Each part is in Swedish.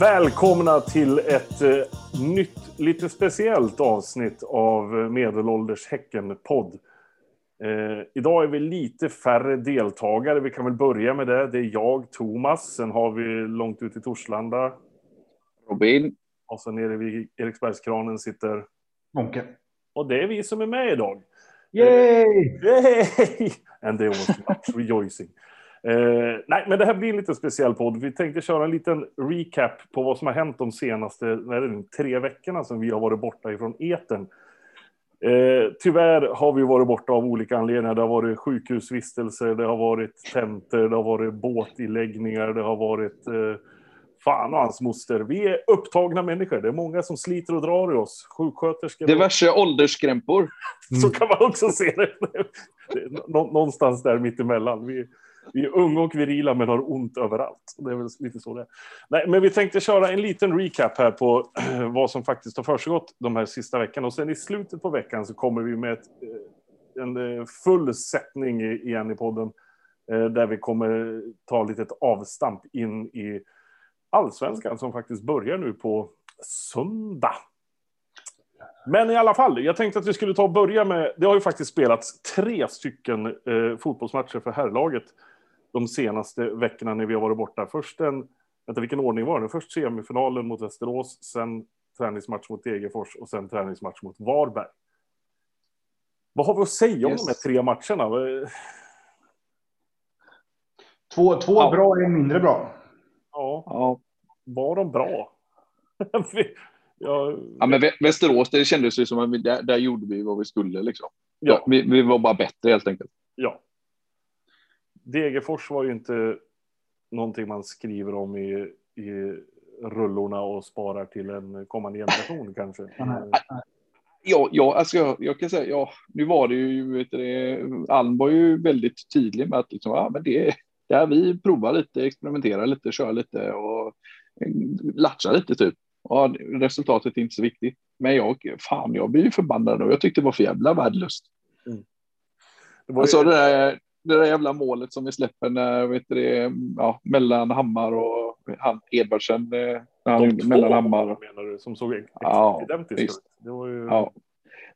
Välkomna till ett eh, nytt, lite speciellt avsnitt av Medelålders Häcken-podd. Eh, idag är vi lite färre deltagare. Vi kan väl börja med det. Det är jag, Thomas. Sen har vi långt ut i Torslanda. Robin. Och så nere vid Eriksbergskranen sitter... Monke. Och det är vi som är med idag. Yay! Yay! And there was much rejoicing. Eh, nej, men det här blir en lite speciell podd. Vi tänkte köra en liten recap på vad som har hänt de senaste det, tre veckorna som vi har varit borta ifrån eten. Eh, tyvärr har vi varit borta av olika anledningar. Det har varit sjukhusvistelser, det har varit tentor, det har varit båtiläggningar, det har varit eh, fan och hans moster. Vi är upptagna människor. Det är många som sliter och drar i oss. Sjuksköterskor. Diverse åldersskrämpor. Så kan man också se det. Nå någonstans där mittemellan. Vi, vi är unga och virila men har ont överallt. Det är väl lite så det är. Nej, men vi tänkte köra en liten recap här på vad som faktiskt har försiggått de här sista veckorna. Och sen i slutet på veckan så kommer vi med ett, eh, en eh, full sättning igen i podden. Eh, där vi kommer ta lite ett avstamp in i allsvenskan som faktiskt börjar nu på söndag. Men i alla fall, jag tänkte att vi skulle ta och börja med, det har ju faktiskt spelats tre stycken eh, fotbollsmatcher för herrlaget de senaste veckorna när vi har varit borta. Först en, vänta vilken ordning var det? Först semifinalen mot Västerås, sen träningsmatch mot Degerfors och sen träningsmatch mot Varberg. Vad har vi att säga yes. om de här tre matcherna? Två, två ja. bra, en mindre bra. Ja. ja. Var de bra? ja, ja, men Västerås, det kändes ju som att vi, där, där gjorde vi vad vi skulle. Liksom. Ja. Vi, vi, var bara bättre helt enkelt. Ja. Degerfors var ju inte någonting man skriver om i, i rullorna och sparar till en kommande generation kanske. Ja, ja, alltså jag, jag, kan säga, ja, nu var det ju, vet du, Alm var ju väldigt tydlig med att liksom, ja, men det, där vi provar lite, experimenterar lite, kör lite och latchar lite typ. Ja, resultatet är inte så viktigt. Men jag, fan, jag blir ju förbannad och jag tyckte det var för jävla värdelöst. Mm. Det var alltså ju... det, där, det där jävla målet som vi släpper när, vet du, ja, mellan Hammar och han, Edvardsen. Eh, De två mellan Hammar. menar du, som såg ja, identiskt ut. Det var ju... Ja.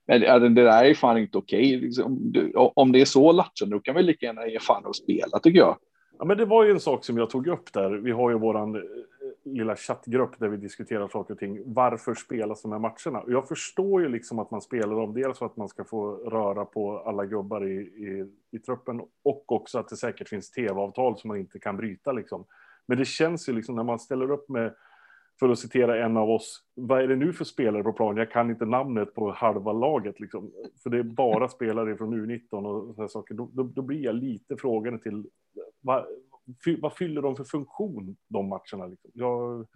Men det där är fan inte okej. Liksom, om det är så latchande, då kan vi lika gärna ge fan och spela tycker jag. Ja, men det var ju en sak som jag tog upp där. Vi har ju våran lilla chattgrupp där vi diskuterar saker och ting. Varför spelas de här matcherna? Och jag förstår ju liksom att man spelar dem, dels för att man ska få röra på alla gubbar i, i, i truppen och också att det säkert finns tv-avtal som man inte kan bryta liksom. Men det känns ju liksom när man ställer upp med, för att citera en av oss, vad är det nu för spelare på plan? Jag kan inte namnet på halva laget liksom. För det är bara spelare från U19 och sådana saker. Då, då, då, blir jag lite frågande till vad, vad fyller de för funktion, de matcherna? Liksom? Jag,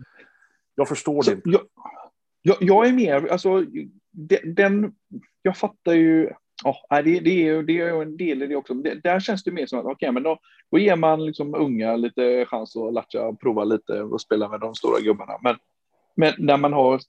jag förstår så, det inte. Jag, jag, jag, är mer, alltså, den, jag fattar ju, ja, det, det, är, det är en del i det också. Det, där känns det mer som att, okej, okay, men då, då ger man liksom unga lite chans att latcha och prova lite och spela med de stora gubbarna. Men, men när man har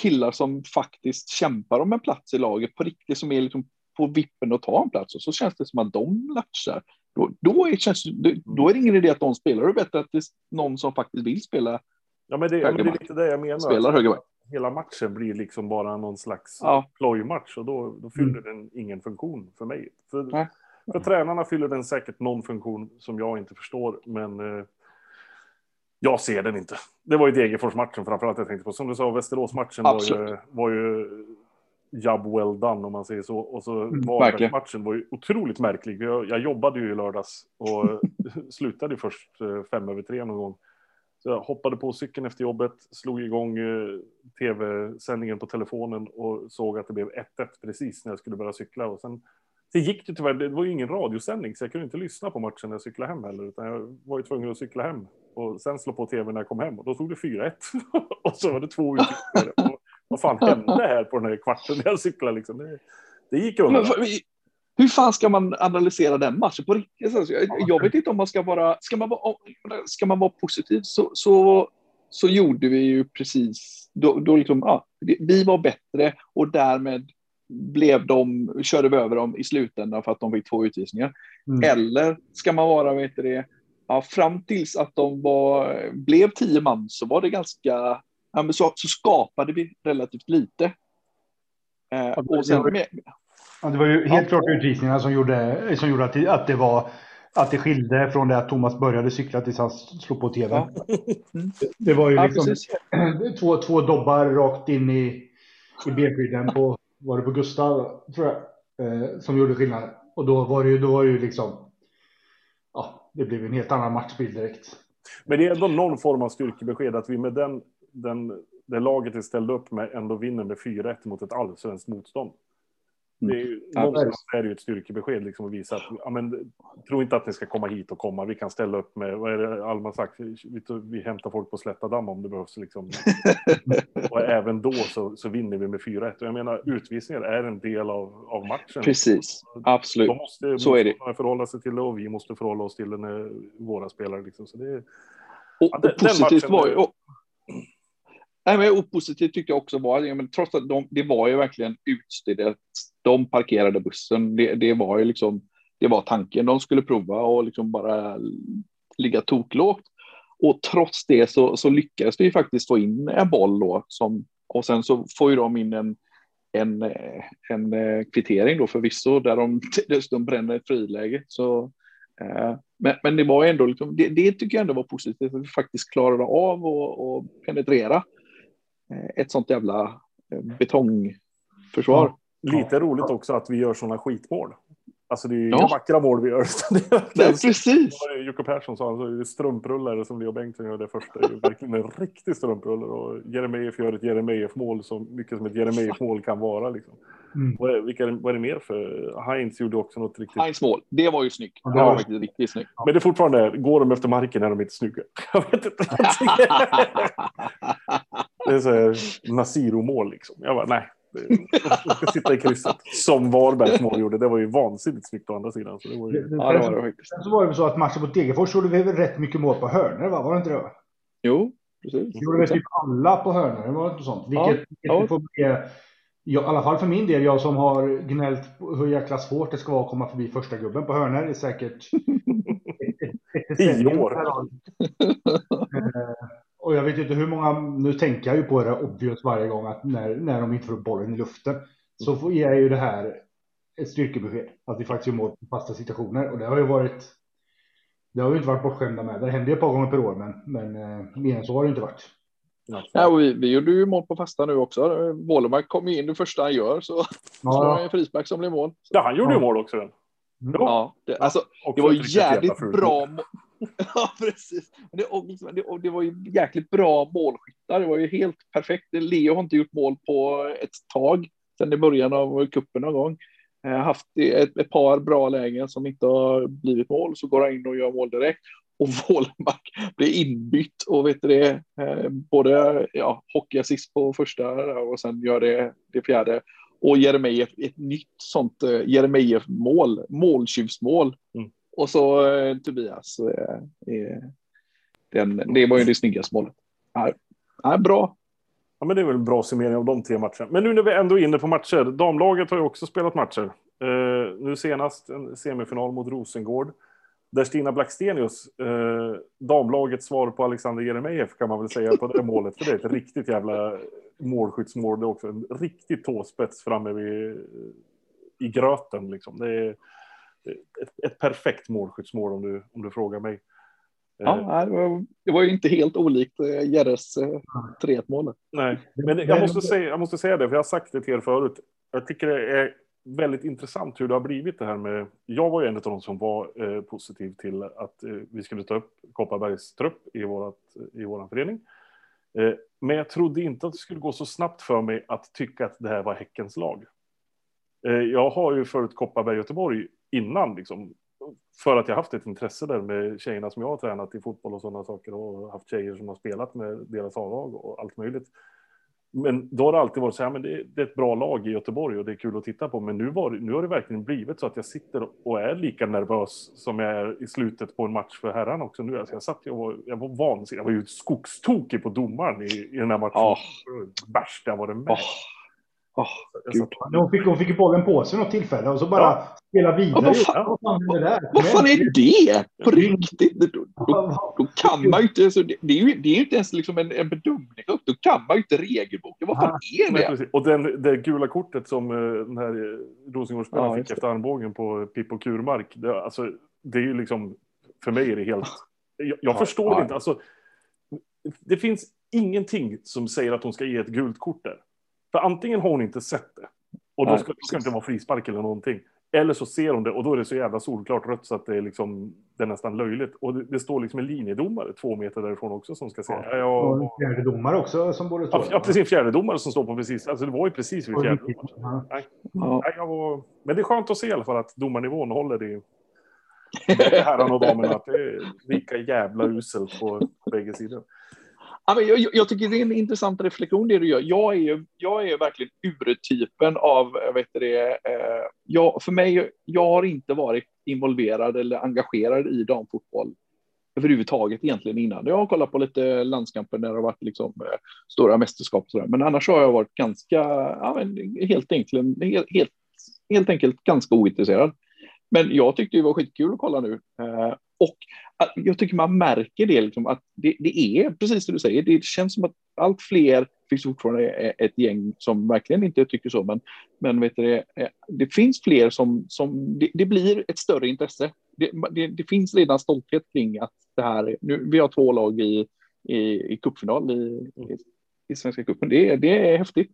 killar som faktiskt kämpar om en plats i laget på riktigt, som är liksom på vippen att ta en plats, och så känns det som att de latchar. Då, då, är, känns, då är det ingen idé att de spelar. Det är bättre att det är någon som faktiskt vill spela. Ja, men det, ja, men det är lite det jag menar. Spelar högerback. Hela matchen blir liksom bara någon slags ja. plojmatch och då, då fyller mm. den ingen funktion för mig. För, Nej. för tränarna fyller den säkert någon funktion som jag inte förstår, men eh, jag ser den inte. Det var ju Degerfors-matchen framförallt jag tänkte på. Som du sa, Västerås-matchen var ju, var ju job well done om man säger så. Och så mm, var matchen var ju otroligt märklig. Jag, jag jobbade ju i lördags och slutade först eh, fem över tre någon gång. Så jag hoppade på cykeln efter jobbet, slog igång eh, tv-sändningen på telefonen och såg att det blev 1-1 precis när jag skulle börja cykla. Och sen det gick det tyvärr, det var ju ingen radiosändning så jag kunde inte lyssna på matchen när jag cyklade hem heller. Utan jag var ju tvungen att cykla hem och sen slå på tv när jag kom hem och då stod det 4-1. och så var det två utgifter vad fan hände här på den här kvarten när jag cyklade liksom? Det, det gick undan. Hur fan ska man analysera den matchen på riktigt? Alltså, jag, jag vet inte om man ska vara, ska man vara, ska man vara positiv så, så, så gjorde vi ju precis, då, då liksom, ja, vi var bättre och därmed blev de, körde vi över dem i slutändan för att de fick två utvisningar. Mm. Eller ska man vara, vet det, ja, fram tills att de var, blev tio man så var det ganska, så, så skapade vi relativt lite. Eh, och sen, med, ja, det var ju helt klart utvisningarna som gjorde, som gjorde att, det, att det var att det skilde från det att Thomas började cykla tills han slog på tv. Ja. Mm. Det var ju liksom två, två dobbar rakt in i, i benskydden på, var det på Gustav, tror jag, eh, som gjorde skillnad. Och då var det ju, då var det ju liksom, ja, det blev en helt annan matchbild direkt. Men det är ändå någon form av styrkebesked att vi med den, den, det laget vi ställde upp med ändå vinner med 4-1 mot ett allsvenskt motstånd. Det är ju, mm. någonstans är det ju ett styrkebesked liksom att visa att ja, men, tro inte att ni ska komma hit och komma. Vi kan ställa upp med, vad är det Alma sagt, vi, vi hämtar folk på slätta damm om det behövs. Liksom. och även då så, så vinner vi med 4-1. Jag menar utvisningar är en del av, av matchen. Precis, absolut. De måste, så är det. förhålla sig till det och vi måste förhålla oss till det när våra spelare. Liksom. Så det, och, ja, den, och positivt var ju... Nej, men positivt tyckte jag också var, ja, men trots att de, det var ju verkligen utstyrt. De parkerade bussen. Det, det, var ju liksom, det var tanken. De skulle prova och liksom bara ligga toklågt. Och trots det så, så lyckades vi faktiskt få in en boll då som, och sen så får ju de in en, en, en eh, kvittering då förvisso där de dessutom bränner ett friläge. Så, eh, men, men det var ändå, liksom, det, det, tycker jag ändå var positivt att vi faktiskt klarade av att penetrera. Eh, ett sånt jävla eh, betongförsvar. Ja, lite roligt också att vi gör sådana skitmål. Alltså det är ju ja. vackra mål vi gör. Det är, precis. Jocke Persson sa, alltså, det är strumprullare som Leo Bengtsson gör det första. Det är verkligen en riktig strumprullare. Och Jeremejeff gör ett Jeremejeff-mål så mycket som ett Jeremejeff-mål kan vara. Liksom. Mm. Vad, är, vilka, vad är det mer för? Heinz gjorde också något riktigt. Heinz mål, det var ju snyggt. Det var faktiskt riktigt snyggt. Men det är fortfarande, går de efter marken är de inte snygga. Jag vet inte. det är så här Nasiro-mål liksom. Jag bara, nej. Sitta i krysset. Som Varbergs mål gjorde. Det var ju vansinnigt snyggt å andra sidan. Så det var ju... ja, det var det faktiskt. Sen så var det så att matchen mot Degerfors gjorde vi väl rätt mycket mål på hörnor, va? Var det inte det? Jo, precis. Vi gjorde väl typ alla på hörnor, var det inte sånt? Vilket, ja, vilket får bli, i alla fall för min del, jag som har gnällt hur jäkla svårt det ska vara att komma förbi första gubben på hörnor är säkert Tio år. Och jag vet inte hur många, nu tänker jag ju på det obvious varje gång att när, när de inte får bollen i luften så får, ger ju det här ett styrkebesked. Att vi faktiskt gör mål på fasta situationer och det har ju varit det har vi inte varit bortskämda med. Det händer ju ett par gånger per år, men, men eh, mer än så har det inte varit. Ja, och vi, vi gjorde ju mål på fasta nu också. Wålemark kom in det första han gör, så ja. så en frispark som blev mål. Ja, han gjorde ju mål också. Den. Ja, det, alltså, det var ju jävligt bra. ja, precis. Det, och, liksom, det, det var ju jäkligt bra målskyttar. Det var ju helt perfekt. Leo har inte gjort mål på ett tag sedan i början av kuppen någon gång. Eh, haft ett, ett, par bra lägen som inte har blivit mål, så går han in och gör mål direkt. Och Wålemark blir inbytt och vet du det, eh, både ja, hockeyassist på första och sen gör det det fjärde. Och Jeremejeff, ett nytt sånt eh, Jeremejeff-mål, måltjuvsmål. Mm. Och så eh, Tobias. Eh, eh, den, det var ju det snyggaste målet. Ja, ja, bra. Ja, men det är väl en bra summering av de tre matcherna. Men nu när vi ändå är inne på matcher. Damlaget har ju också spelat matcher. Eh, nu senast en semifinal mot Rosengård. Där Stina Blackstenius, eh, damlagets svar på Alexander Jeremejeff kan man väl säga på det målet. För det är ett riktigt jävla målskyttsmål. Det är också en riktig tåspets framme vid, i gröten. Liksom. Det är ett, ett perfekt målskyttsmål om du, om du frågar mig. Ja, eh, det var ju inte helt olikt eh, Jerres 3-1-mål. Eh, Nej, men jag måste, säga, jag måste säga det, för jag har sagt det till er förut. Jag tycker det är väldigt intressant hur det har blivit det här med... Jag var ju en av de som var eh, positiv till att eh, vi skulle ta upp Kopparbergs trupp i, vårat, i vår förening. Eh, men jag trodde inte att det skulle gå så snabbt för mig att tycka att det här var Häckens lag. jag har ju följt Kopparberg Göteborg innan, liksom, för att jag haft ett intresse där med tjejerna som jag har tränat i fotboll och sådana saker och haft tjejer som har spelat med deras A-lag och allt möjligt. Men då har det alltid varit så här, men det är, ett bra lag i Göteborg och det är kul att titta på. Men nu, var, nu har det verkligen blivit så att jag sitter och är lika nervös som jag är i slutet på en match för herrarna också nu. Alltså jag satt och var, jag var vansinnig. Jag var ju skogstokig på domaren i, i den här matchen. Oh. Värsta var det med. Oh. Oh, hon, fick, hon fick bollen på sig något tillfälle och så bara ja. spela vidare. vad, fan, vad, fan är det vad fan är det? På riktigt? Då, då, då kan man ju inte... Alltså, det, det, är ju, det är ju inte ens liksom en, en bedömning. Då kan man ju inte regelboken. Vad fan är det? Och den, det gula kortet som eh, den här Rosengårdsspelaren ja, fick efter armbågen på Pippo Kurmark. Det, alltså, det är ju liksom... För mig är det helt... Jag, jag förstår inte. Alltså, det finns ingenting som säger att hon ska ge ett gult kort där. För antingen har hon inte sett det. Och då ska, det inte vara frispark eller någonting. Eller så ser hon det och då är det så jävla solklart rött så att det är, liksom, det är nästan löjligt. Och det, det står liksom en linjedomare två meter därifrån också som ska se. Ja, ja, och en fjärde domare också som borde stå. Ja, precis. En fjärde domare som står på precis. Alltså det var ju precis vid fjärde domaren. Nej. Nej, jag var, men det är skönt att se i alla fall att domarnivån håller i herrarna och damerna. Att det är lika jävla uselt på bägge sidor. Jag, jag, tycker det är en intressant reflektion det du gör. Jag är ju, jag är verkligen urtypen av, vet det, eh, jag, för mig, jag har inte varit involverad eller engagerad i damfotboll överhuvudtaget egentligen innan. Jag har kollat på lite landskamper när det har varit liksom, eh, stora mästerskap och sådär. Men annars har jag varit ganska, ja, men helt, enkelt, helt, helt, helt enkelt ganska ointresserad. Men jag tyckte det var skitkul att kolla nu. Eh, och jag tycker man märker det, liksom, att det, det, är precis det du säger. Det känns som att allt fler finns fortfarande ett gäng som verkligen inte tycker så, men, men vet du, det, eh, det finns fler som, som det, det blir ett större intresse. Det, det, det, finns redan stolthet kring att det här, nu, vi har två lag i, i, i cupfinal i, i, i Svenska cupen. Det, det är häftigt.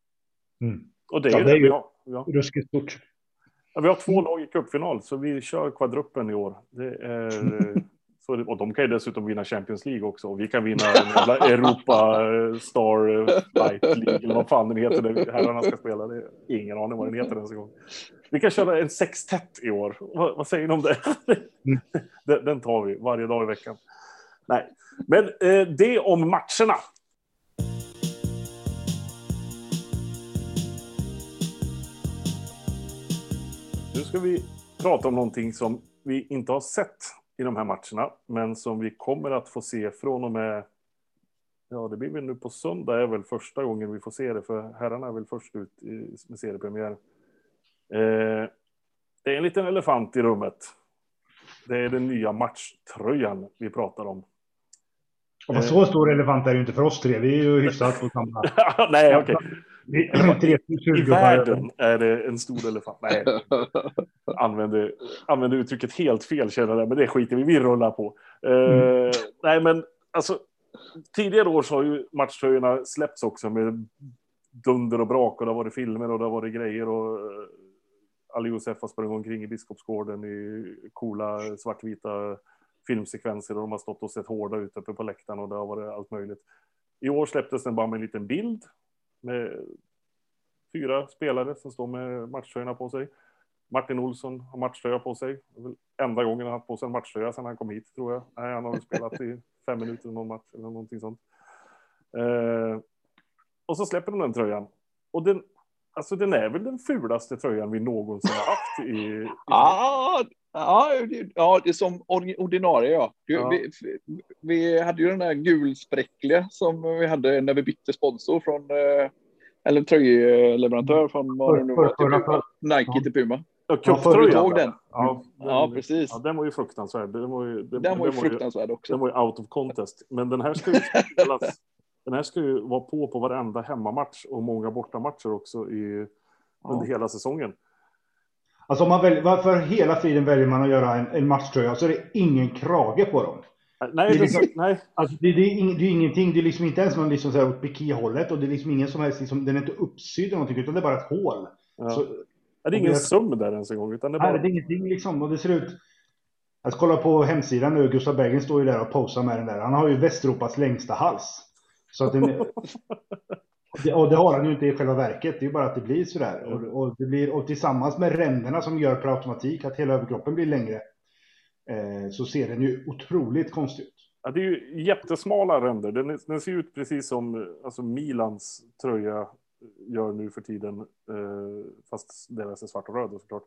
Mm. Och det är ja, det, är ju ja. ruskigt stort. Ja, vi har två lag i cupfinal, så vi kör kvadruppen i år. Är, så, och de kan ju dessutom vinna Champions League också. Och vi kan vinna Europa Star Fight League, eller vad fan den heter, där herrarna ska spela. Det är ingen aning vad den heter ens en gång. Vi kan köra en sextett i år. Vad, vad säger ni om det? Mm. den, den tar vi varje dag i veckan. Nej, men eh, det om matcherna. Nu ska vi prata om någonting som vi inte har sett i de här matcherna, men som vi kommer att få se från och med. Ja, det blir väl nu på söndag är väl första gången vi får se det, för herrarna är väl först ut med seriepremiär. Eh, det är en liten elefant i rummet. Det är den nya matchtröjan vi pratar om. Och så stor elefant är det ju inte för oss tre. Vi är ju hyfsat på samma. Nej, okej. Okay. I världen är det en stor elefant. Nej, använder, använder uttrycket helt fel känner jag, men det skiter vi Vi rullar på. Uh, mm. Nej, men alltså tidigare år så har ju matchtröjorna släppts också med dunder och brak och det har varit filmer och det har varit grejer och uh, Ali Josef har sprungit omkring i Biskopsgården i coola svartvita filmsekvenser och de har stått och sett hårda ut uppe på läktaren och det har varit allt möjligt. I år släpptes den bara med en liten bild med fyra spelare som står med matchtröjorna på sig. Martin Olsson har matchtröja på sig. enda gången han har haft på sig en matchtröja sedan han kom hit, tror jag. Nej, han har väl spelat i fem minuter någon match eller någonting sånt. Eh, och så släpper de den tröjan. Och den, alltså den är väl den fulaste tröjan vi någonsin har haft i... i... Ah, Ja, ja, det är som ordinarie. Ja. ja. Vi, vi, hade ju den där gulspräckliga som vi hade när vi bytte sponsor från eh, eller tröjleverantör från vad det nu var, till Nike ja. till Puma. Ja, cuptröjan. den? Ja, den, ja, precis. Ja, den var ju fruktansvärd. Den var ju, den, den var ju fruktansvärd också. Den var ju out of contest. Men den här ska ju spelas. den här ska ju vara på på varenda hemmamatch och många bortamatcher också i, under hela säsongen. Alltså man väljer, varför hela tiden väljer man att göra en, en matchtröja så är det ingen krage på dem. Nej, det är, liksom, nej. Alltså, det, det, är ing, det är ingenting. Det är liksom inte ens någon liksom så här åt bikihållet och det är liksom ingen som helst, liksom, den är inte uppsydd eller någonting utan det är bara ett hål. Ja. Så, det är ingen det, söm där ens en gång. Utan det är bara... Nej, det är ingenting liksom och det ser ut. Jag ska kolla på hemsidan nu. Gustav Bergen står ju där och posar med den där. Han har ju Västeuropas längsta hals. Så att den, Det, och det har han ju inte i själva verket, det är bara att det blir sådär. Mm. Och, och, det blir, och tillsammans med ränderna som gör per automatik att hela överkroppen blir längre, eh, så ser den ju otroligt konstig ut. Ja, det är ju jättesmala ränder. Den, den ser ut precis som alltså Milans tröja gör nu för tiden, eh, fast deras är svart och röd såklart.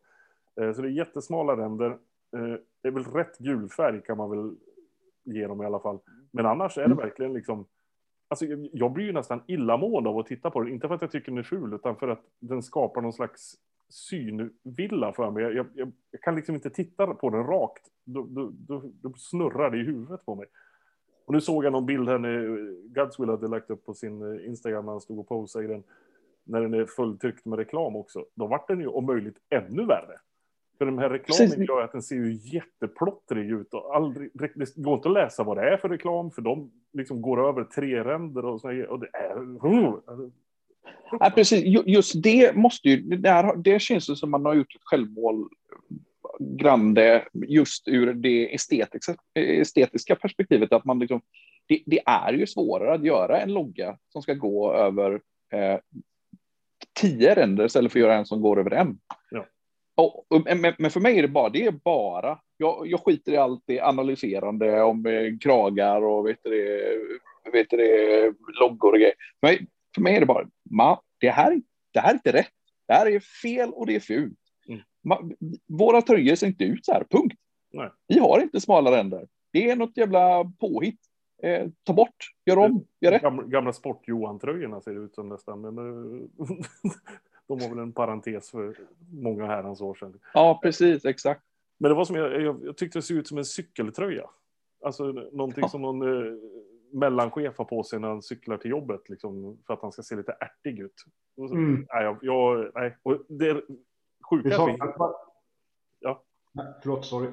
Eh, så det är jättesmala ränder. Eh, det är väl rätt gul färg kan man väl ge dem i alla fall. Men annars är det mm. verkligen liksom Alltså, jag blir ju nästan illamående av att titta på den. Inte för att jag tycker den är ful, utan för att den skapar någon slags synvilla för mig. Jag, jag, jag kan liksom inte titta på den rakt. Då, då, då, då, snurrar det i huvudet på mig. Och nu såg jag någon bild här när eh, Godswill hade lagt upp på sin eh, Instagram när han stod och posade i den. När den är fulltryckt med reklam också. Då vart den ju om möjligt ännu värre. För den här reklamen Precis. gör att den ser ju jätteplottrig ut och aldrig, det går inte att läsa vad det är för reklam för de liksom går över tre ränder och, så, och det är... Ja, precis, just det måste ju, det, där, det känns som man har gjort ett självmål grande just ur det estetiska, estetiska perspektivet. Att man liksom, det, det, är ju svårare att göra en logga som ska gå över eh, tio ränder istället för att göra en som går över en. Ja. Men, men, för mig är det bara, det är bara, jag, jag skiter i allt det analyserande om eh, kragar och vet det, vet det, loggor och grejer. För mig, för mig är det bara, ma, det, här, det här är inte rätt. Det här är fel och det är fult. Mm. Ma, våra tröjor ser inte ut så här, punkt. Nej. Vi har inte smala ränder. Det är något jävla påhitt. Eh, ta bort, gör om, gör rätt. Gamla, gamla sport-Johan-tröjorna ser ut som nästan. Men, eh, de var väl en parentes för många herrans år sedan. Ja, precis, exakt. Men det var som jag, jag, jag tyckte det såg ut som en cykeltröja. Alltså någonting ja. som någon eh, mellanchef har på sig när han cyklar till jobbet, liksom, för att han ska se lite ärtig ut. Mm. Nej, jag, jag, nej. Och det sjuka... Det saknas bara... Ja. Nej, förlåt, sorry.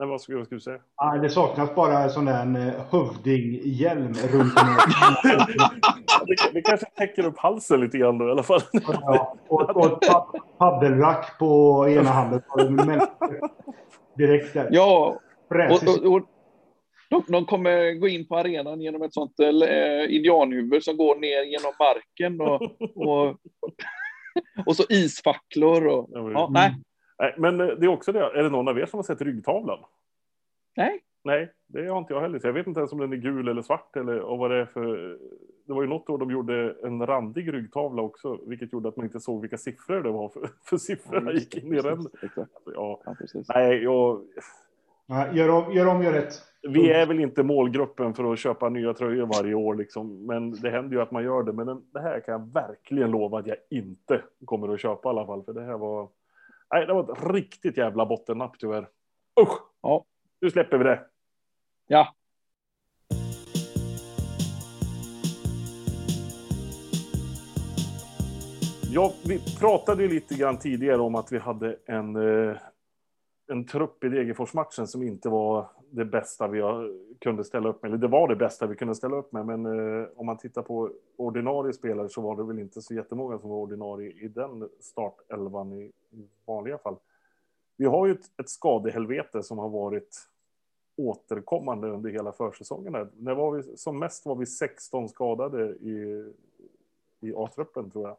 Nej, vad skulle, vad skulle du säga? Ah, det saknas bara en sån där eh, hövdinghjälm runt det, det kanske täcker upp halsen lite grann då i alla fall. Ja, och, och ett paddelrack på ena handen. Direkt där. Ja, och, och, och de, de, kommer gå in på arenan genom ett sånt äh, indianhuvud som går ner genom marken och, och, och så isfacklor. Och, ja, nej. Nej. Men eh, det är också det, är det någon av er som har sett ryggtavlan? Nej. Nej, det har inte jag heller. Så jag vet inte ens om den är gul eller svart eller och vad det är för. Det var ju något år de gjorde en randig ryggtavla också, vilket gjorde att man inte såg vilka siffror det var för, för siffrorna ja, gick in i den. Alltså, ja. ja Nej, jag. Nej, gör om, gör om, gör rätt. Vi är väl inte målgruppen för att köpa nya tröjor varje år, liksom. men det händer ju att man gör det. Men det här kan jag verkligen lova att jag inte kommer att köpa i alla fall, för det här var. Nej, det var ett riktigt jävla bottennapp tyvärr. Usch! Ja. Nu släpper vi det. Ja. Ja, vi pratade ju lite grann tidigare om att vi hade en, eh, en trupp i Degerfors-matchen som inte var det bästa vi kunde ställa upp med. Eller det var det bästa vi kunde ställa upp med, men eh, om man tittar på ordinarie spelare så var det väl inte så jättemånga som var ordinarie i den startelvan i, i vanliga fall. Vi har ju ett, ett skadehelvete som har varit återkommande under hela försäsongen. Här. När var vi, som mest var vi 16 skadade i, i A-truppen tror jag.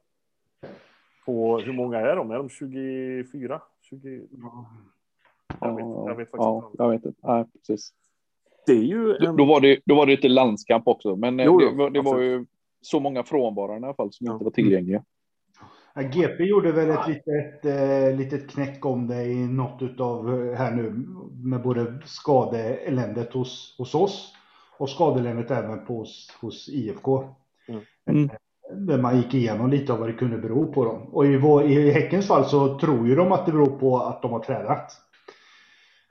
På hur många är de? Är de 24? 20? Jag vet, jag vet faktiskt ja, inte. Jag vet inte. Nej, precis. Det är ju en... då, var det, då var det lite landskamp också, men jo, det, det var ju så många frånvaror i alla fall som ja. inte var tillgängliga. Ja, GP gjorde väl ett litet, eh, litet knäck om det i något av eh, här nu med både skadeeländet hos, hos oss och skadeeländet även på, hos, hos IFK. Mm. mm. Där man gick igenom lite av vad det kunde bero på. Dem. Och i, vår, i Häckens fall så tror ju de att det beror på att de har tränat.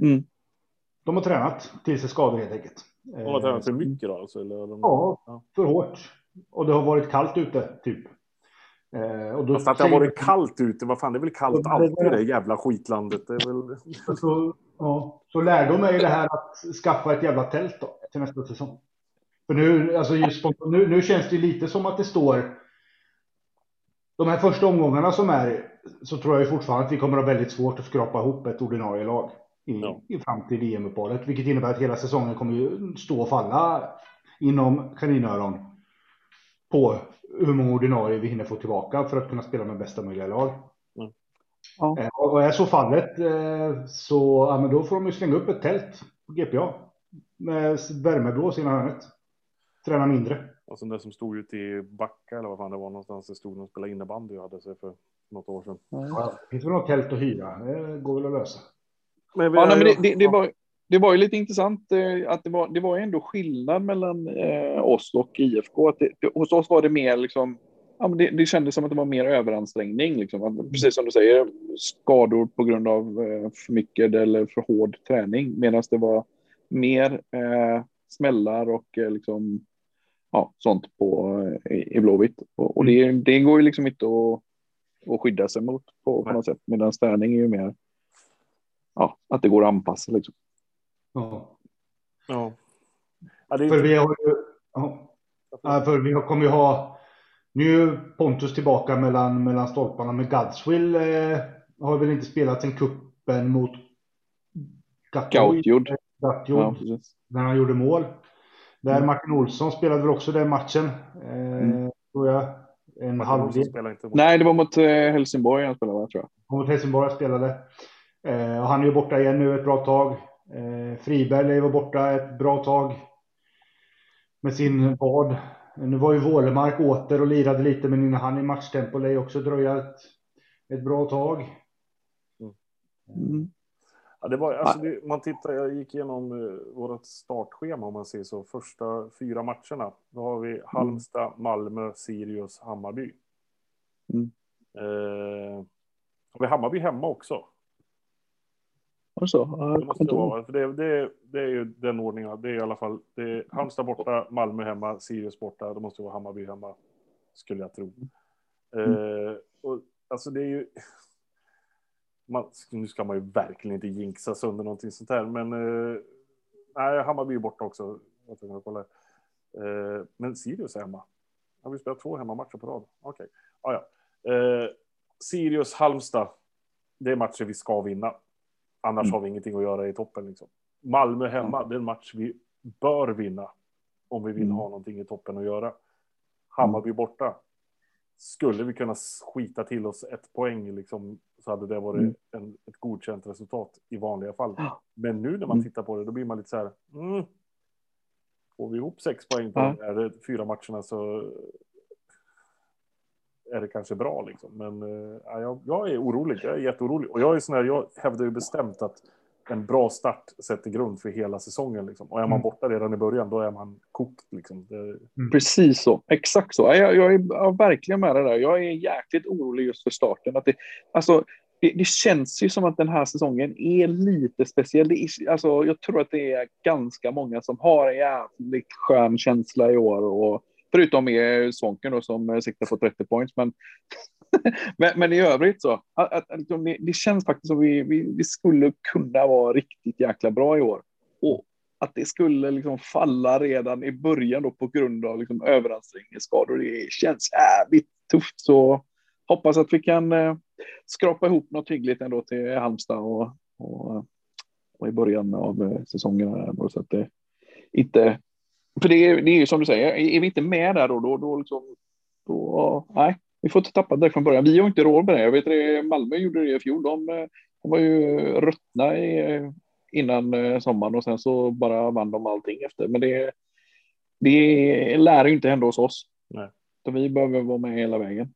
Mm. De har tränat till sig skador helt enkelt. De har tränat för mycket då? Alltså, eller de... Ja, för hårt. Och det har varit kallt ute, typ. Eh, och då Fast att det har varit kallt ute, vad fan, det är väl kallt alltid i det jävla skitlandet. Det är väl... så, ja, så lärdom är ju det här att skaffa ett jävla tält då, till nästa säsong. För nu, alltså just nu, nu känns det lite som att det står de här första omgångarna som är så tror jag fortfarande att vi kommer att ha väldigt svårt att skrapa ihop ett ordinarie lag i, ja. i fram till EM-uppehållet, vilket innebär att hela säsongen kommer ju stå och falla inom kaninöron på hur många ordinarie vi hinner få tillbaka för att kunna spela med bästa möjliga lag. Mm. Ja. Eh, och är så fallet eh, så ja, men då får de ju slänga upp ett tält på GPA med värmeblås i hörnet. Träna mindre. Och sen det som stod ute i Backa eller vad fan det var någonstans. Det stod och spelade innebandy och hade sig för något år sedan. Ja, det finns väl något tält att hyra. Det går väl att lösa. Men, ja, nej, men det, det, det, var, det var ju lite intressant eh, att det var, det var ändå skillnad mellan eh, oss och IFK. Att det, hos oss var det mer liksom, ja, men det, det kändes som att det var mer överansträngning. Liksom. Precis som du säger, skador på grund av eh, för mycket eller för hård träning. Medan det var mer eh, smällar och eh, liksom, ja, sånt på, i, i Blåvitt. Och, och det, det går ju liksom inte att, att skydda sig mot på, på något sätt. Medan träning är ju mer ja, att det går att anpassa. Liksom. Ja. Ja. ja det är... För vi har ju, ja. för vi kommer ju ha, nu är Pontus tillbaka mellan, mellan stolparna, med Godswill eh, har väl inte spelat sen kuppen mot Gautjord. Ja, när han gjorde mål. Där mm. Martin Olsson spelade väl också den matchen. Eh, mm. Tror jag. En halvlek. Nej, det var mot eh, Helsingborg han spelade, tror jag. Mot Helsingborg han spelade. Eh, han är ju borta igen nu ett bra tag. Eh, Friberg var borta ett bra tag med sin vad. Nu var ju Wålemark åter och lirade lite, men innan han i matchtempo lär också dröja ett, ett bra tag. Mm. Ja, det var, alltså det, man tittar, jag gick igenom uh, vårt startschema om man ser så. Första fyra matcherna. Då har vi Halmstad, Malmö, Sirius, Hammarby. Mm. Uh, har vi Hammarby hemma också? Så? Det måste det vara. För det, det, det är ju den ordningen. Det är i alla fall det är Halmstad borta, Malmö hemma, Sirius borta. Det måste vara Hammarby hemma, skulle jag tro. Mm. Uh, och, alltså det är ju... Man, nu ska man ju verkligen inte jinxa sönder någonting sånt här, men... Uh, nej, Hammarby är borta också. Jag kolla. Uh, men Sirius är hemma. Har vi spelat två hemmamatcher på rad? Okej. Okay. Ah, ja. Sirius, Halmstad. Det är matcher vi ska vinna. Annars mm. har vi ingenting att göra i toppen. Liksom. Malmö hemma, det är en match vi bör vinna om vi vill mm. ha någonting i toppen att göra. Hammarby borta. Skulle vi kunna skita till oss ett poäng liksom, så hade det varit mm. en, ett godkänt resultat i vanliga fall. Men nu när man mm. tittar på det, då blir man lite så här. Mm, får vi ihop sex poäng på ja. de fyra matcherna så är det kanske bra liksom. Men äh, jag, jag, är orolig, jag är jätteorolig. Och jag är sån här, jag hävdar ju bestämt att en bra start sätter grund för hela säsongen. Liksom. Och är man mm. borta redan i början, då är man kokt. Liksom. Det... Mm. Precis så, exakt så. Jag, jag är jag verkligen med det där. Jag är jäkligt orolig just för starten. Att det, alltså, det, det, känns ju som att den här säsongen är lite speciell. Det är, alltså, jag tror att det är ganska många som har en jävligt skön känsla i år. Och Förutom med Svånken då, som siktar på 30 points. Men, men, men, i övrigt så, att, att, liksom, det, det, känns faktiskt som vi, vi, vi, skulle kunna vara riktigt jäkla bra i år. Och att det skulle liksom falla redan i början då på grund av liksom överansträngningsskador, det känns jävligt tufft. Så hoppas att vi kan eh, skrapa ihop något hyggligt ändå till Halmstad och, och, och i början av eh, säsongen. säsongen. så att det inte för det är, det är ju som du säger, är vi inte med där då, då, då, liksom, då nej, vi får inte tappa det från början. Vi har inte råd med det. Jag vet det, Malmö gjorde det i fjol. De, de var ju ruttna i, innan eh, sommaren och sen så bara vann de allting efter. Men det, det lär ju inte hända hos oss. Nej. Så vi behöver vara med hela vägen.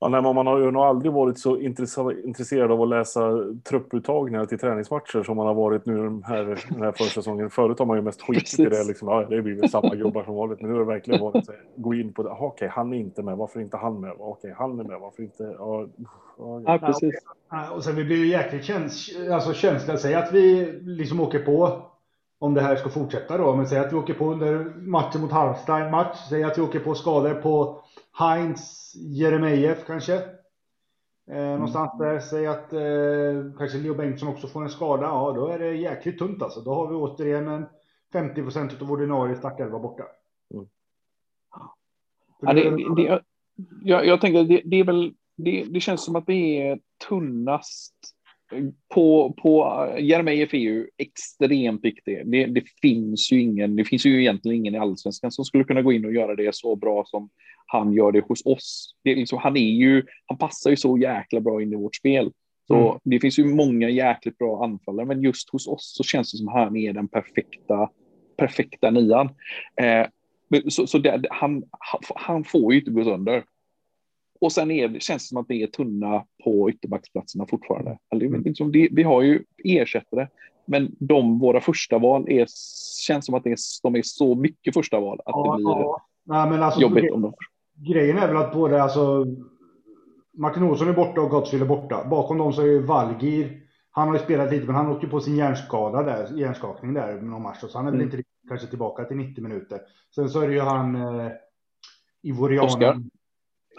Ja, nej, man har ju nog aldrig varit så intresserad av att läsa trupputtagningar till träningsmatcher som man har varit nu den här, den här försäsongen. Förut har man ju mest skitit i det. Liksom, ja, det blir väl samma gubbar som vanligt. Men nu har det verkligen varit så gå in på det. Okej, okay, han är inte med. Varför inte han med? Okej, okay, han är med. Varför inte? Ja, ja, ja precis. Och sen vi blir ju jäkligt käns alltså, känsliga. Säg att vi liksom åker på om det här ska fortsätta då. Men säg att vi åker på under matchen mot Halmstad match. Säg att vi åker på skador på Heinz Jeremejeff kanske. Eh, mm. någonstans där. Säg att eh, kanske Leo Bengtsson också får en skada. Ja, då är det jäkligt tunt alltså. Då har vi återigen en 50 procent av ordinarie startelva borta. Mm. Ja, det, det, jag, jag tänker det, det är väl det, det känns som att vi är tunnast på, på Jeremejeff är ju extremt viktig. Det, det, finns ju ingen, det finns ju egentligen ingen i allsvenskan som skulle kunna gå in och göra det så bra som han gör det hos oss. Det är liksom, han är ju, han passar ju så jäkla bra in i vårt spel. Så mm. det finns ju många jäkligt bra anfallare, men just hos oss så känns det som han är den perfekta, perfekta nian. Eh, så så det, han, han får ju inte gå sönder. Och sen är, det känns det som att det är tunna på ytterbacksplatserna fortfarande. Alltså, liksom, det, vi har ju ersättare, men de, våra första val är, känns som att det är, de är så mycket första val att ja, det blir ja. Nej, alltså, jobbigt om de Grejen är väl att både alltså, Martin Olsson är borta och Gottsvill är borta. Bakom dem så är ju Valgir. Han har ju spelat lite, men han åkte på sin hjärnskada där, hjärnskakning där någon match. Så han är väl mm. inte kanske tillbaka till 90 minuter. Sen så är det ju han eh, Ivorianen.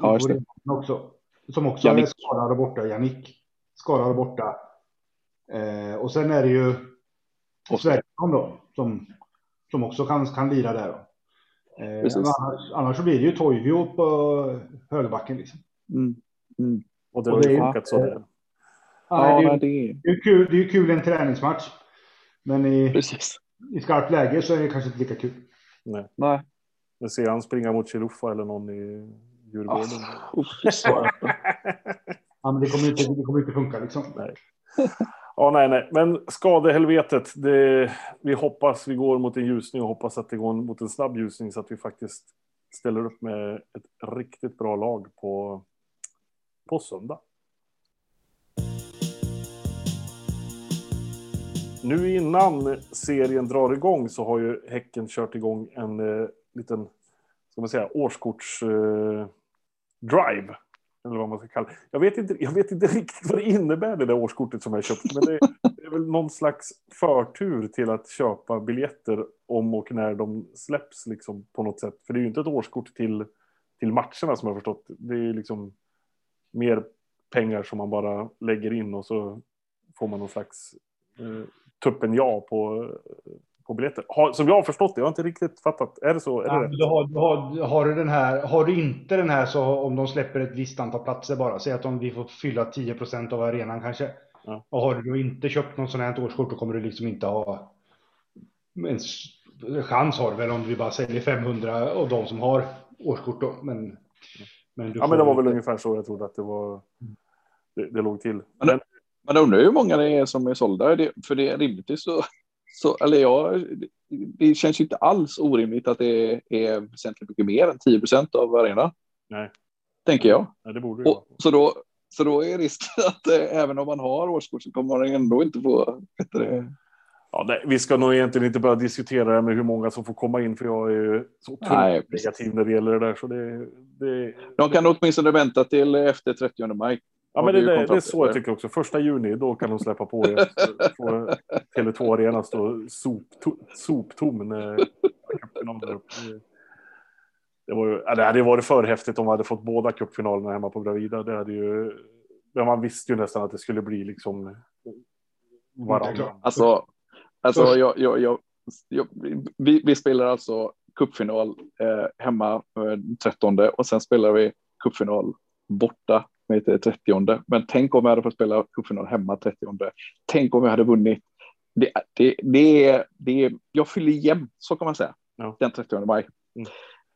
Ja, just det. Också, som också Jannik. är skadad och borta. Jannik. Skadad och borta. Eh, och sen är det ju Svensson då, som, som också kan, kan lira där. Då. Eh, annars, annars, så blir det ju Toivio på högerbacken. Liksom. Mm. Mm. Och det har ju funkat så. Det. Ja, det, är, det... är kul, det är kul i en träningsmatch. Men i, Precis. i skarpt läge så är det kanske inte lika kul. Nej. Nej. Men ser han springa mot Chiluffa eller någon i Djurgården? Oh, ja, men det kommer inte, det kommer inte funka liksom. Nej. Ja, nej, nej, men skadehelvetet. Det, vi hoppas vi går mot en ljusning och hoppas att det går mot en snabb ljusning så att vi faktiskt ställer upp med ett riktigt bra lag på, på söndag. Nu innan serien drar igång så har ju Häcken kört igång en eh, liten ska man säga, årskortsdrive. Eh, Drive, eller vad man ska kalla jag vet inte. Jag vet inte riktigt vad det innebär det där årskortet som jag köpt. Men det, det är väl någon slags förtur till att köpa biljetter om och när de släpps liksom på något sätt. För det är ju inte ett årskort till, till matcherna som jag har förstått. Det är ju liksom mer pengar som man bara lägger in och så får man någon slags eh, tuppen ja på, eh, på biljetter. Har, som jag har förstått det, jag har inte riktigt fattat. Är det så? Är ja, det du har, du har, har, du den här, har du inte den här så om de släpper ett visst antal platser bara, säg att de, vi får fylla 10 procent av arenan kanske. Ja. Och har du inte köpt någon sån här årskort då kommer du liksom inte ha en chans har du väl om du bara säljer 500 av de som har årskort då. Men, men ja, men det var väl ungefär så jag trodde att det var. Det, det låg till. Men, man undrar hur många det är som är sålda, för det är rimligtvis så, så eller ja, det känns ju inte alls orimligt att det är väsentligt mycket mer än 10 procent av arenan. Nej. Tänker jag. Ja, det borde det Och, så, då, så då är risken att eh, även om man har årskort så kommer man ändå inte få bättre. Ja, nej, vi ska nog egentligen inte börja diskutera det med hur många som får komma in, för jag är så otroligt negativ när det gäller det där. Så det, det... De kan åtminstone vänta till efter 30 maj. Ja, men det, det, det är så jag tycker också. Första juni, då kan de släppa på er. Tele2 Arena stå soptom sop när det, var ju, det hade varit för häftigt om man hade fått båda cupfinalerna hemma på Bravida. Det hade ju, man visste ju nästan att det skulle bli liksom varandra. Alltså, alltså jag, jag, jag, jag vi, vi, spelar alltså cupfinal eh, hemma eh, 13 och sen spelar vi cupfinal borta med 30. Men tänk om vi hade fått spela cupfinal hemma 30. Tänk om vi hade vunnit. Det, det, det, det jag fyller jämnt, så kan man säga, ja. den 30 maj. Mm.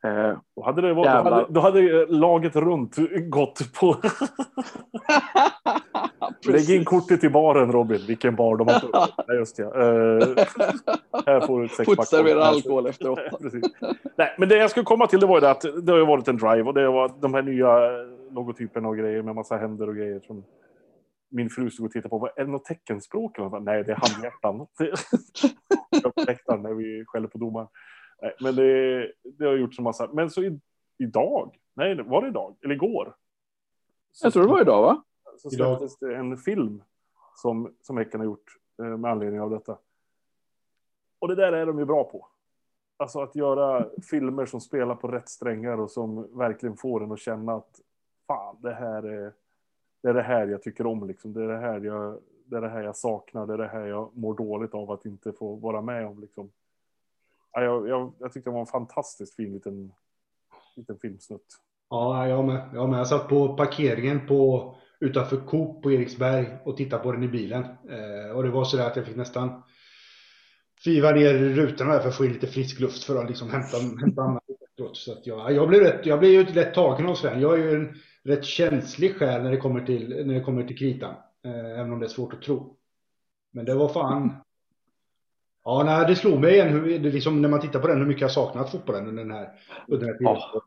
Eh, då, hade det varit, då, hade, då hade laget runt gått på... Lägg in kortet i baren Robin, vilken bar de har. Nej, just ja. Uh, här får du ett sexpack. servera alkohol efter åtta. Nej, men det jag skulle komma till det var ju det att det har varit en drive och det var de här nya logotyperna och grejer med massa händer och grejer som min fru stod och tittade på. Är det något teckenspråk? Nej, det är handhjärtan. när vi skäller på domaren. Nej, men det, det har gjort så massa. Men så i, idag, nej, var det idag? Eller igår? Jag tror det var idag, va? Så släpptes det en film som, som Häcken har gjort eh, med anledning av detta. Och det där är de ju bra på. Alltså att göra filmer som spelar på rätt strängar och som verkligen får en att känna att fan, det här är det, är det här jag tycker om. Liksom. Det, är det, här jag, det är det här jag saknar. Det är det här jag mår dåligt av att inte få vara med om. Liksom. Ja, jag, jag, jag tyckte det var en fantastiskt fin liten, liten filmsnutt. Ja, jag med. Jag med. Jag satt på parkeringen på, utanför Coop på Eriksberg och tittade på den i bilen. Eh, och det var så där att jag fick nästan fiva ner rutorna för att få in lite frisk luft för att liksom hämta, hämta så att jag, jag, blev rätt, jag blev ju lätt tagen av Sven. Jag är ju en rätt känslig själ när det kommer till, när det kommer till kritan. Eh, även om det är svårt att tro. Men det var fan, Ja, nej, det slog mig igen hur, det liksom, när man tittar på den hur mycket jag saknat fotbollen under den här, under den här tiden. Ja.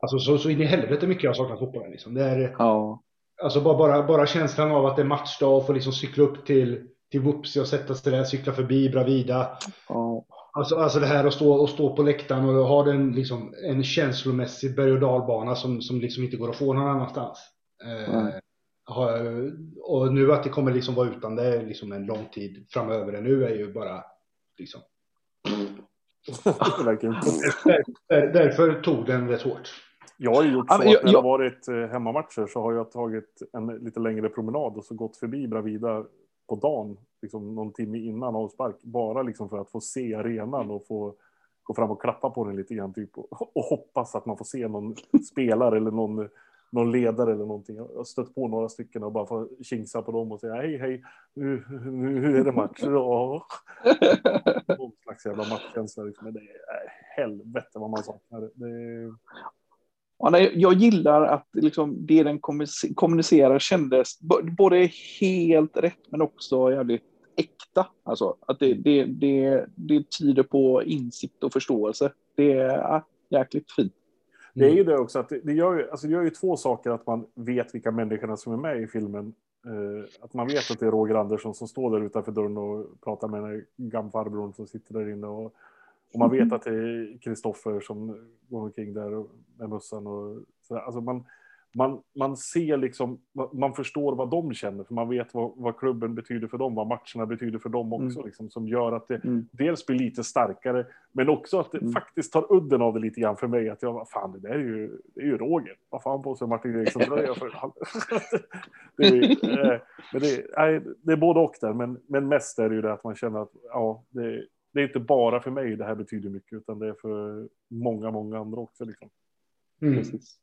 Alltså så, så in i helvete mycket jag saknar fotbollen liksom. Det är, ja. Alltså bara, bara, bara känslan av att det är matchdag och få liksom cykla upp till, till Whoopsie och sätta sig där, cykla förbi Bravida. Ja. Alltså, alltså det här att stå, och stå på läktaren och ha den liksom, en känslomässig berg och dalbana som, som liksom inte går att få någon annanstans. Eh, och nu att det kommer liksom vara utan det liksom en lång tid framöver nu är ju bara liksom. där, därför tog den rätt hårt. Jag har ju gjort så att när det har varit eh, hemmamatcher så har jag tagit en lite längre promenad och så gått förbi Bravida på dagen, liksom någon timme innan avspark, bara liksom för att få se arenan och få gå fram och klappa på den lite grann typ och, och hoppas att man får se någon spelare eller någon någon ledare eller någonting. Jag har stött på några stycken och bara får kingsa på dem och säga hej, hej, hur, hur är det match? Någon slags jävla matchkänsla. Liksom. Men det är helvete vad man saknar det. det... Ja, nej, jag gillar att liksom, det den kommunicerar kändes både helt rätt men också jävligt äkta. Alltså, att det, det, det, det tyder på insikt och förståelse. Det är ja, jäkligt fint. Det är ju mm. det också, att det, gör ju, alltså det gör ju två saker att man vet vilka människorna som är med i filmen. Eh, att man vet att det är Roger Andersson som står där utanför dörren och pratar med den här gamfarbrorn som sitter där inne. Och, och man vet att det är Kristoffer som går omkring där med mössan. Och så, alltså man, man, man ser liksom, man förstår vad de känner, för man vet vad, vad klubben betyder för dem, vad matcherna betyder för dem också, mm. liksom, som gör att det mm. dels blir lite starkare, men också att det mm. faktiskt tar udden av det lite grann för mig, att jag, fan det där är ju, det är ju Roger, vad fan på sig Martin Eriksson dröjer för? det, är, eh, men det, nej, det är både och där, men, men mest är det ju det att man känner att, ja, det, det är inte bara för mig det här betyder mycket, utan det är för många, många andra också. Liksom. Mm. Precis.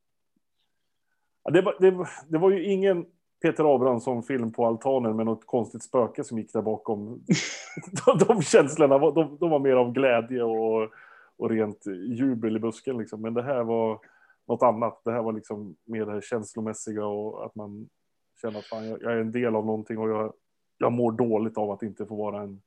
Det var, det, det var ju ingen Peter Abrahamsson-film på altanen med något konstigt spöke som gick där bakom. de, de känslorna var, de, de, var mer av glädje och, och rent jubel i busken. Liksom. Men det här var något annat. Det här var liksom mer det här känslomässiga och att man känner att fan, jag, jag är en del av någonting och jag, jag mår dåligt av att inte få vara en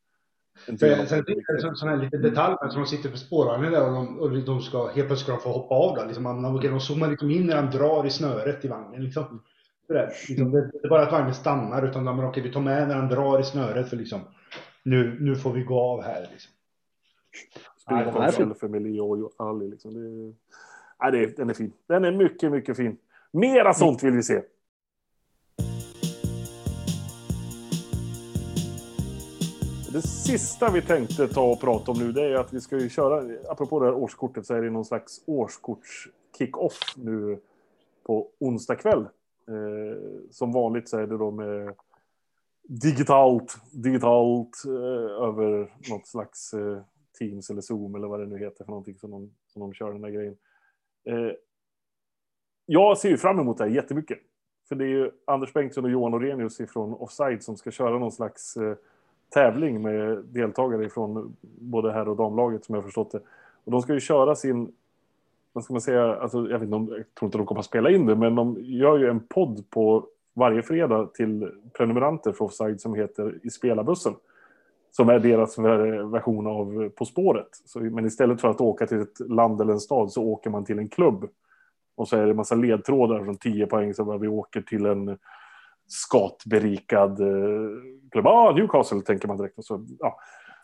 Sen, sen det är en sån här liten detalj som de sitter på spårvagnen där och de, och de ska helt plötsligt ska de få hoppa av då. Liksom, man, de zoomar liksom in när de drar i snöret i vagnen. Liksom. Det, liksom, det, det är bara att vagnen stannar utan de okej, vi tar med när de drar i snöret för liksom nu, nu får vi gå av här. Liksom. Spelkontroll för Melio och Ali. Liksom. Det, nej, det, den är fin. Den är mycket, mycket fin. Mera sånt vill vi se. Det sista vi tänkte ta och prata om nu det är att vi ska ju köra, apropå det här årskortet så är det någon slags årskorts kick-off nu på onsdag kväll. Eh, som vanligt så är det då med digitalt, digitalt eh, över något slags eh, Teams eller Zoom eller vad det nu heter för någonting som de, som de kör den där grejen. Eh, jag ser ju fram emot det här jättemycket. För det är ju Anders Bengtsson och Johan Orenius ifrån Offside som ska köra någon slags eh, tävling med deltagare från både herr och damlaget som jag förstått det. Och de ska ju köra sin, vad ska man säga, alltså, jag, vet inte, jag tror inte de kommer att spela in det, men de gör ju en podd på varje fredag till prenumeranter för Offside som heter I spelarbussen. Som är deras version av På spåret. Så, men istället för att åka till ett land eller en stad så åker man till en klubb. Och så är det en massa ledtrådar från 10 poäng så vi åker till en skatberikad eh, klubb. Ah, Newcastle tänker man direkt. Och så, ja,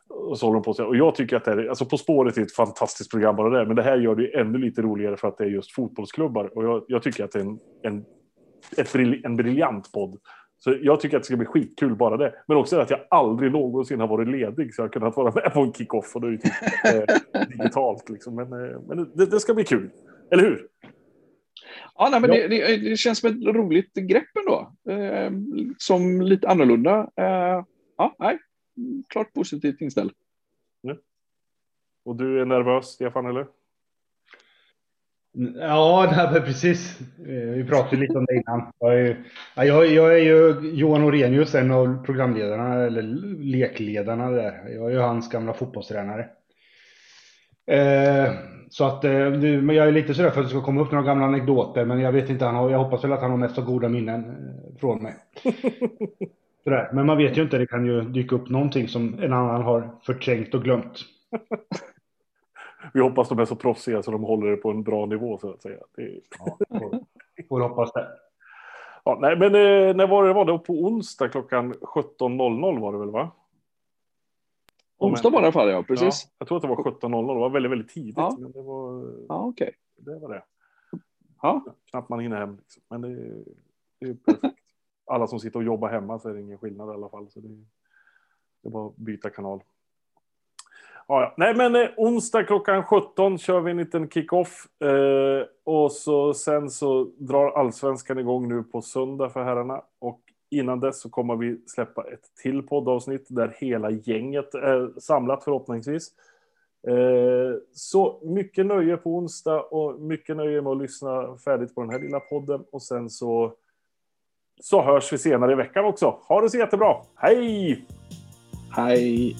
och så håller de på sig. Och jag tycker att det är, alltså På spåret är ett fantastiskt program bara det, men det här gör det ännu lite roligare för att det är just fotbollsklubbar. Och jag, jag tycker att det är en, en, ett, en briljant podd. Så jag tycker att det ska bli skitkul bara det. Men också att jag aldrig någonsin har varit ledig så jag har kunnat vara med på en kickoff och det är ju typ eh, digitalt liksom. Men, eh, men det, det, ska bli kul. Eller hur? Ja, nej, men. Det, det, det, känns som ett roligt grepp ändå. Eh, som lite annorlunda. Eh, ja, nej, klart positivt inställd. Ja. Och du är nervös, Stefan, eller? Ja, nej, precis. Eh, vi pratade lite om det innan. Jag är, jag, jag är ju Johan Orenius, en av programledarna, eller lekledarna där. Jag är ju hans gamla fotbollstränare. Eh, så att, eh, men jag är lite sådär för att det ska komma upp några gamla anekdoter, men jag vet inte, han har, jag hoppas väl att han har mest av goda minnen eh, från mig. sådär. Men man vet ju inte, det kan ju dyka upp någonting som en annan har förträngt och glömt. vi hoppas de är så proffsiga så de håller det på en bra nivå så att säga. Det... Ja, får hoppas det. Ja, nej, men eh, när var det? Var det på onsdag klockan 17.00 var det väl va? Onsdag var det i alla fall, ja. Precis. Ja, jag tror att det var 17.00. Det var väldigt, väldigt tidigt. Ja, men det var, ja. Okay. Det var det. Ja. Knappt man hinner hem. Liksom. Men det, det är perfekt. Alla som sitter och jobbar hemma så är det ingen skillnad i alla fall. Så det, det är bara att byta kanal. Ja, ja. Nej, men eh, onsdag klockan 17 kör vi en liten kick-off. Eh, och så sen så drar allsvenskan igång nu på söndag för herrarna. Och innan dess så kommer vi släppa ett till poddavsnitt där hela gänget är samlat förhoppningsvis. Eh, så mycket nöje på onsdag och mycket nöje med att lyssna färdigt på den här lilla podden. Och sen så, så hörs vi senare i veckan också. Ha det så jättebra. Hej! Hej!